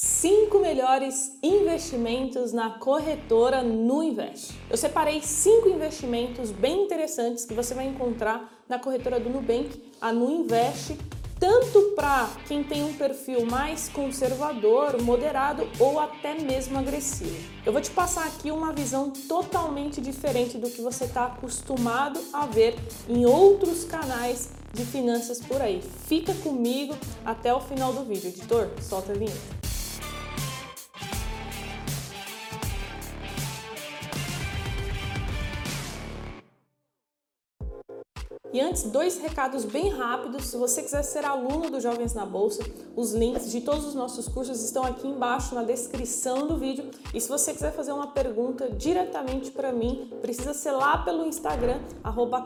Cinco melhores investimentos na corretora no Invest. Eu separei cinco investimentos bem interessantes que você vai encontrar na corretora do Nubank, a Nuinvest, tanto para quem tem um perfil mais conservador, moderado ou até mesmo agressivo. Eu vou te passar aqui uma visão totalmente diferente do que você está acostumado a ver em outros canais de finanças por aí. Fica comigo até o final do vídeo. Editor, solta a vinheta. E antes, dois recados bem rápidos. Se você quiser ser aluno do Jovens na Bolsa, os links de todos os nossos cursos estão aqui embaixo na descrição do vídeo. E se você quiser fazer uma pergunta diretamente para mim, precisa ser lá pelo Instagram,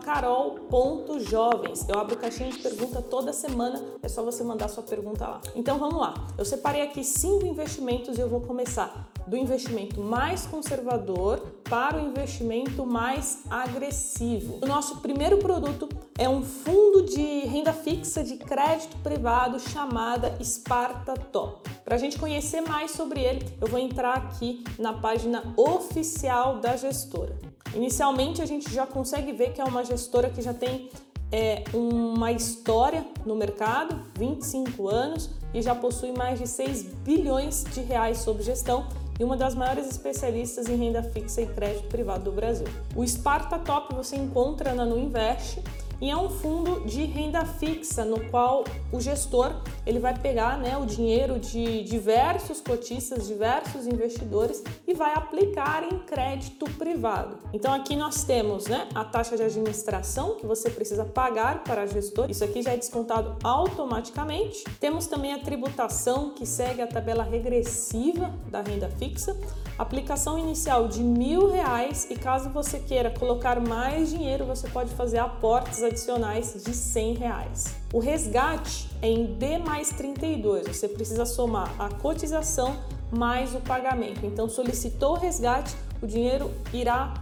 carol.jovens. Eu abro caixinha de pergunta toda semana, é só você mandar sua pergunta lá. Então vamos lá. Eu separei aqui cinco investimentos e eu vou começar do investimento mais conservador para o investimento mais agressivo. O nosso primeiro produto é um fundo de renda fixa de crédito privado chamada Sparta Top. Para a gente conhecer mais sobre ele, eu vou entrar aqui na página oficial da gestora. Inicialmente, a gente já consegue ver que é uma gestora que já tem é, uma história no mercado, 25 anos, e já possui mais de 6 bilhões de reais sob gestão e uma das maiores especialistas em renda fixa e crédito privado do Brasil. O Sparta Top você encontra na Nuinvest e é um fundo de renda fixa no qual o gestor ele vai pegar né, o dinheiro de diversos cotistas, diversos investidores e vai aplicar em crédito privado. Então aqui nós temos né, a taxa de administração que você precisa pagar para gestor, isso aqui já é descontado automaticamente. Temos também a tributação que segue a tabela regressiva da renda fixa aplicação inicial de mil reais e caso você queira colocar mais dinheiro, você pode fazer aportes adicionais de 100 reais. O resgate é em D mais 32, você precisa somar a cotização mais o pagamento. Então, solicitou o resgate, o dinheiro irá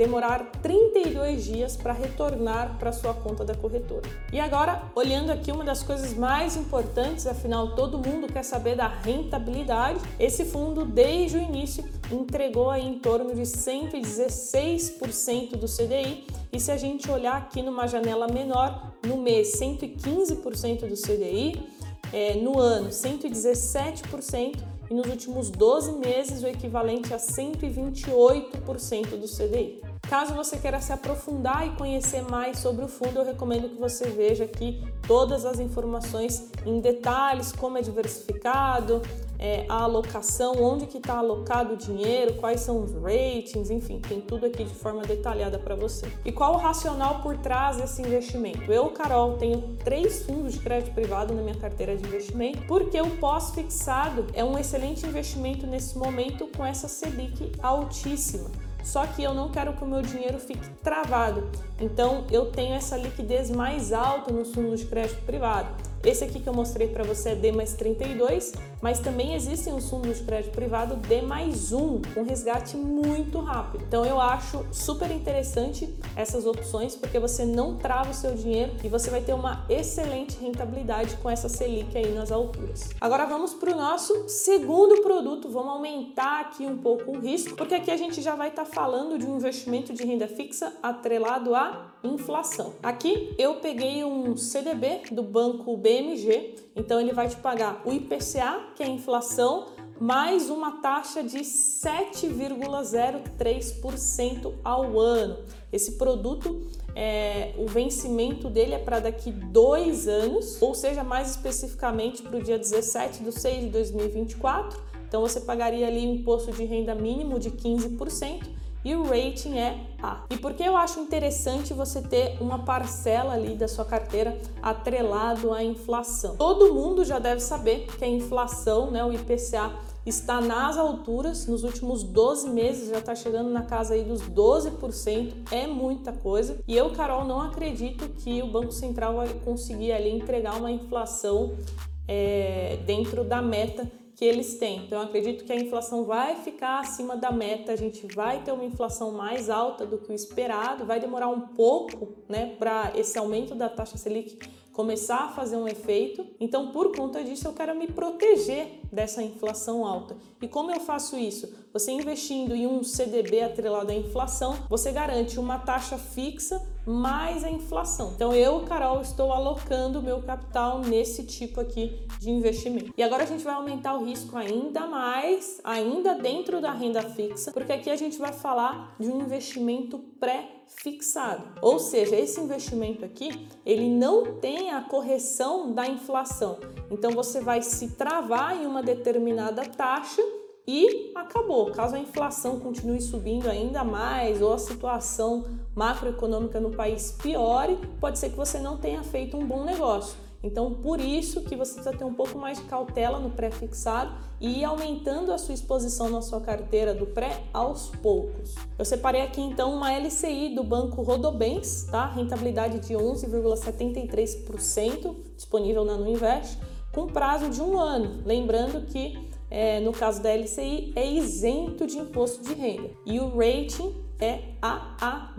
demorar 32 dias para retornar para sua conta da corretora. E agora, olhando aqui uma das coisas mais importantes, afinal todo mundo quer saber da rentabilidade. Esse fundo desde o início entregou aí em torno de 116% do CDI, e se a gente olhar aqui numa janela menor, no mês 115% do CDI, é, no ano 117% e nos últimos 12 meses o equivalente a 128% do CDI. Caso você queira se aprofundar e conhecer mais sobre o fundo, eu recomendo que você veja aqui todas as informações em detalhes, como é diversificado, é, a alocação, onde que está alocado o dinheiro, quais são os ratings, enfim, tem tudo aqui de forma detalhada para você. E qual o racional por trás desse investimento? Eu, Carol, tenho três fundos de crédito privado na minha carteira de investimento, porque o pós-fixado é um excelente investimento nesse momento com essa Selic altíssima. Só que eu não quero que o meu dinheiro fique travado. Então eu tenho essa liquidez mais alta nos fundos de crédito privado. Esse aqui que eu mostrei para você é D mais 32, mas também existem os fundos de crédito privado D mais 1, com resgate muito rápido. Então eu acho super interessante essas opções, porque você não trava o seu dinheiro e você vai ter uma excelente rentabilidade com essa Selic aí nas alturas. Agora vamos para o nosso segundo produto, vamos aumentar aqui um pouco o risco, porque aqui a gente já vai estar tá falando de um investimento de renda fixa atrelado à inflação. Aqui eu peguei um CDB do banco BMG, então ele vai te pagar o IPCA, que é a inflação, mais uma taxa de 7,03% ao ano. Esse produto, é, o vencimento dele é para daqui dois anos, ou seja, mais especificamente para o dia 17 de 6 de 2024. Então você pagaria ali um imposto de renda mínimo de 15% e o rating é A. E por que eu acho interessante você ter uma parcela ali da sua carteira atrelado à inflação? Todo mundo já deve saber que a inflação, né, o IPCA, está nas alturas, nos últimos 12 meses já está chegando na casa aí dos 12%, é muita coisa. E eu, Carol, não acredito que o Banco Central vai conseguir ali entregar uma inflação é, dentro da meta que eles têm. Então, eu acredito que a inflação vai ficar acima da meta, a gente vai ter uma inflação mais alta do que o esperado, vai demorar um pouco né, para esse aumento da taxa Selic começar a fazer um efeito. Então, por conta disso, eu quero me proteger dessa inflação alta. E como eu faço isso? Você investindo em um CDB atrelado à inflação, você garante uma taxa fixa mais a inflação. Então, eu, Carol, estou alocando meu capital nesse tipo aqui de investimento. E agora a gente vai aumentar o risco ainda mais, ainda dentro da renda fixa, porque aqui a gente vai falar de um investimento pré fixado. Ou seja, esse investimento aqui, ele não tem a correção da inflação. Então você vai se travar em uma determinada taxa e acabou. Caso a inflação continue subindo ainda mais ou a situação macroeconômica no país piore, pode ser que você não tenha feito um bom negócio. Então, por isso que você precisa ter um pouco mais de cautela no pré-fixado e ir aumentando a sua exposição na sua carteira do pré aos poucos. Eu separei aqui então uma LCI do banco Rodobens, tá? Rentabilidade de 11,73% disponível na Nuinvest, com prazo de um ano. Lembrando que é, no caso da LCI é isento de imposto de renda e o rating é AA+.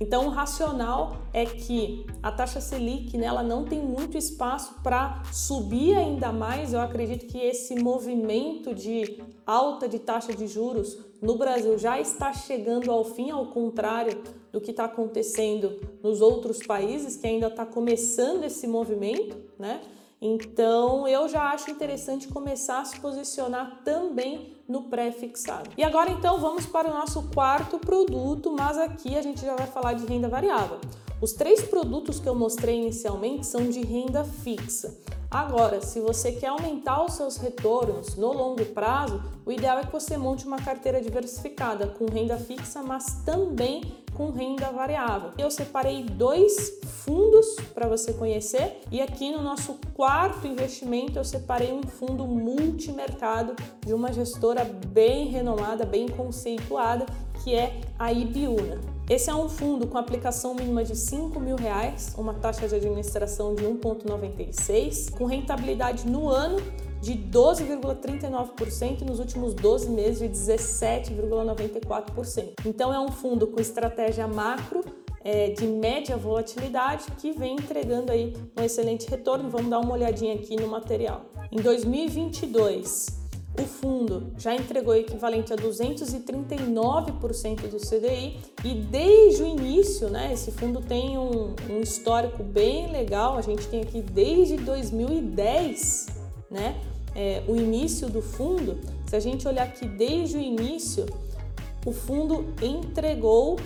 Então o racional é que a taxa Selic nela não tem muito espaço para subir ainda mais. Eu acredito que esse movimento de alta de taxa de juros no Brasil já está chegando ao fim, ao contrário do que está acontecendo nos outros países, que ainda está começando esse movimento, né? Então, eu já acho interessante começar a se posicionar também no pré-fixado. E agora, então, vamos para o nosso quarto produto, mas aqui a gente já vai falar de renda variável. Os três produtos que eu mostrei inicialmente são de renda fixa. Agora, se você quer aumentar os seus retornos no longo prazo, o ideal é que você monte uma carteira diversificada com renda fixa, mas também com renda variável. Eu separei dois fundos para você conhecer e aqui no nosso quarto investimento eu separei um fundo multimercado de uma gestora bem renomada, bem conceituada, que é a Ibiúna. Esse é um fundo com aplicação mínima de 5 mil reais, uma taxa de administração de 1,96, com rentabilidade no ano de 12,39% e nos últimos 12 meses de 17,94%. Então é um fundo com estratégia macro é, de média volatilidade que vem entregando aí um excelente retorno. Vamos dar uma olhadinha aqui no material. Em 2022 o fundo já entregou equivalente a 239% do CDI e desde o início, né, esse fundo tem um, um, histórico bem legal. A gente tem aqui desde 2010, né, é, o início do fundo. Se a gente olhar aqui desde o início, o fundo entregou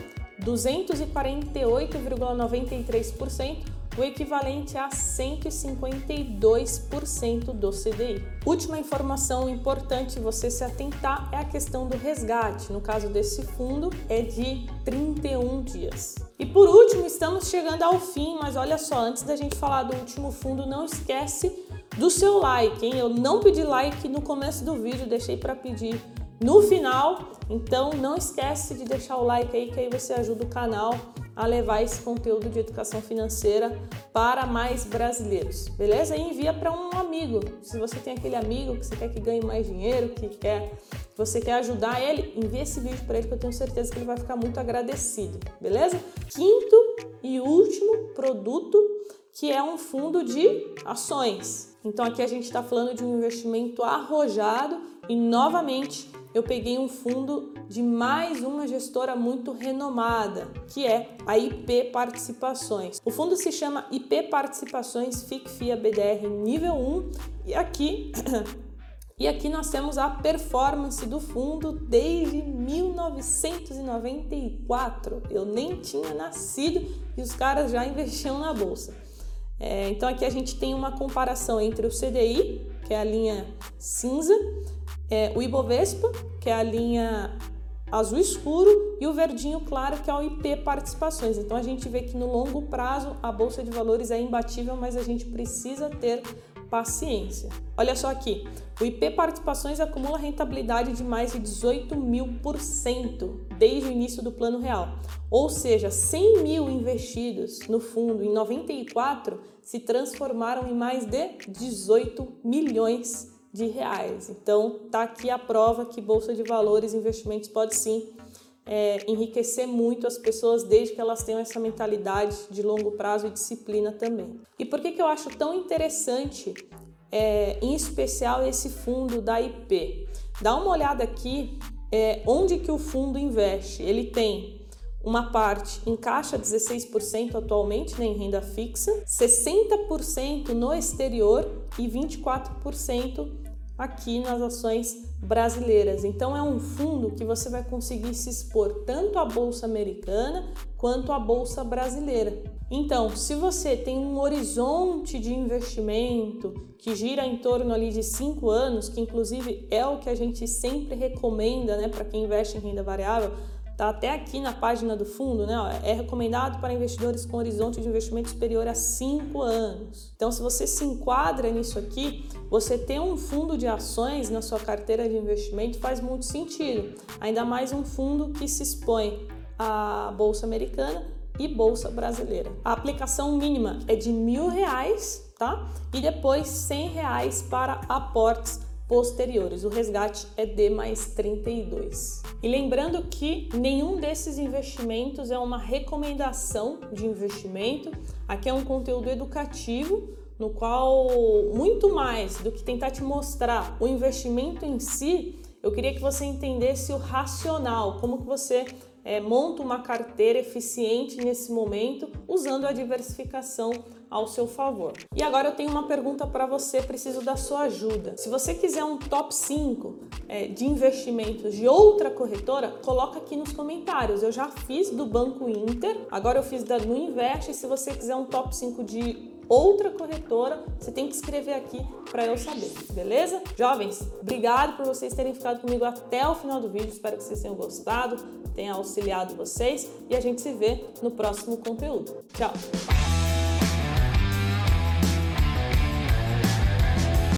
248,93% o equivalente a 152% do CDI. Última informação importante você se atentar é a questão do resgate. No caso desse fundo, é de 31 dias. E por último, estamos chegando ao fim, mas olha só, antes da gente falar do último fundo, não esquece do seu like, hein? Eu não pedi like no começo do vídeo, deixei para pedir no final. Então não esquece de deixar o like aí que aí você ajuda o canal a levar esse conteúdo de educação financeira para mais brasileiros, beleza? E envia para um amigo. Se você tem aquele amigo que você quer que ganhe mais dinheiro, que quer você quer ajudar ele, envia esse vídeo para ele que eu tenho certeza que ele vai ficar muito agradecido, beleza? Quinto e último produto que é um fundo de ações. Então aqui a gente está falando de um investimento arrojado e novamente eu peguei um fundo de mais uma gestora muito renomada, que é a IP Participações. O fundo se chama IP Participações FICFIA BDR nível 1 e aqui E aqui nós temos a performance do fundo desde 1994. Eu nem tinha nascido e os caras já investiam na bolsa. É, então aqui a gente tem uma comparação entre o CDI, que é a linha cinza, é, o Ibovespa, que é a linha azul escuro, e o verdinho claro, que é o IP Participações. Então a gente vê que no longo prazo a bolsa de valores é imbatível, mas a gente precisa ter paciência. Olha só aqui, o IP Participações acumula rentabilidade de mais de 18 mil por cento desde o início do plano real. Ou seja, 100 mil investidos no fundo em 94 se transformaram em mais de 18 milhões de reais. Então, tá aqui a prova que bolsa de valores, investimentos pode sim é, enriquecer muito as pessoas desde que elas tenham essa mentalidade de longo prazo e disciplina também. E por que, que eu acho tão interessante, é, em especial, esse fundo da IP? Dá uma olhada aqui é, onde que o fundo investe. Ele tem uma parte em caixa 16% atualmente né, em renda fixa, 60% no exterior e 24% aqui nas ações brasileiras. Então é um fundo que você vai conseguir se expor tanto à bolsa americana quanto à bolsa brasileira. Então, se você tem um horizonte de investimento que gira em torno ali de 5 anos, que inclusive é o que a gente sempre recomenda, né, para quem investe em renda variável, Tá até aqui na página do fundo, né? É recomendado para investidores com horizonte de investimento superior a 5 anos. Então, se você se enquadra nisso aqui, você ter um fundo de ações na sua carteira de investimento faz muito sentido. Ainda mais um fundo que se expõe à Bolsa Americana e Bolsa Brasileira. A aplicação mínima é de mil reais, tá? E depois cem reais para aportes posteriores. O resgate é D mais 32. E lembrando que nenhum desses investimentos é uma recomendação de investimento. Aqui é um conteúdo educativo no qual muito mais do que tentar te mostrar o investimento em si, eu queria que você entendesse o racional, como que você é, monta uma carteira eficiente nesse momento usando a diversificação ao seu favor. E agora eu tenho uma pergunta para você, preciso da sua ajuda. Se você quiser um top 5 é, de investimentos de outra corretora, coloca aqui nos comentários. Eu já fiz do Banco Inter, agora eu fiz da No Invest. E se você quiser um top 5 de outra corretora, você tem que escrever aqui para eu saber, beleza? Jovens, obrigado por vocês terem ficado comigo até o final do vídeo. Espero que vocês tenham gostado, tenha auxiliado vocês e a gente se vê no próximo conteúdo. Tchau!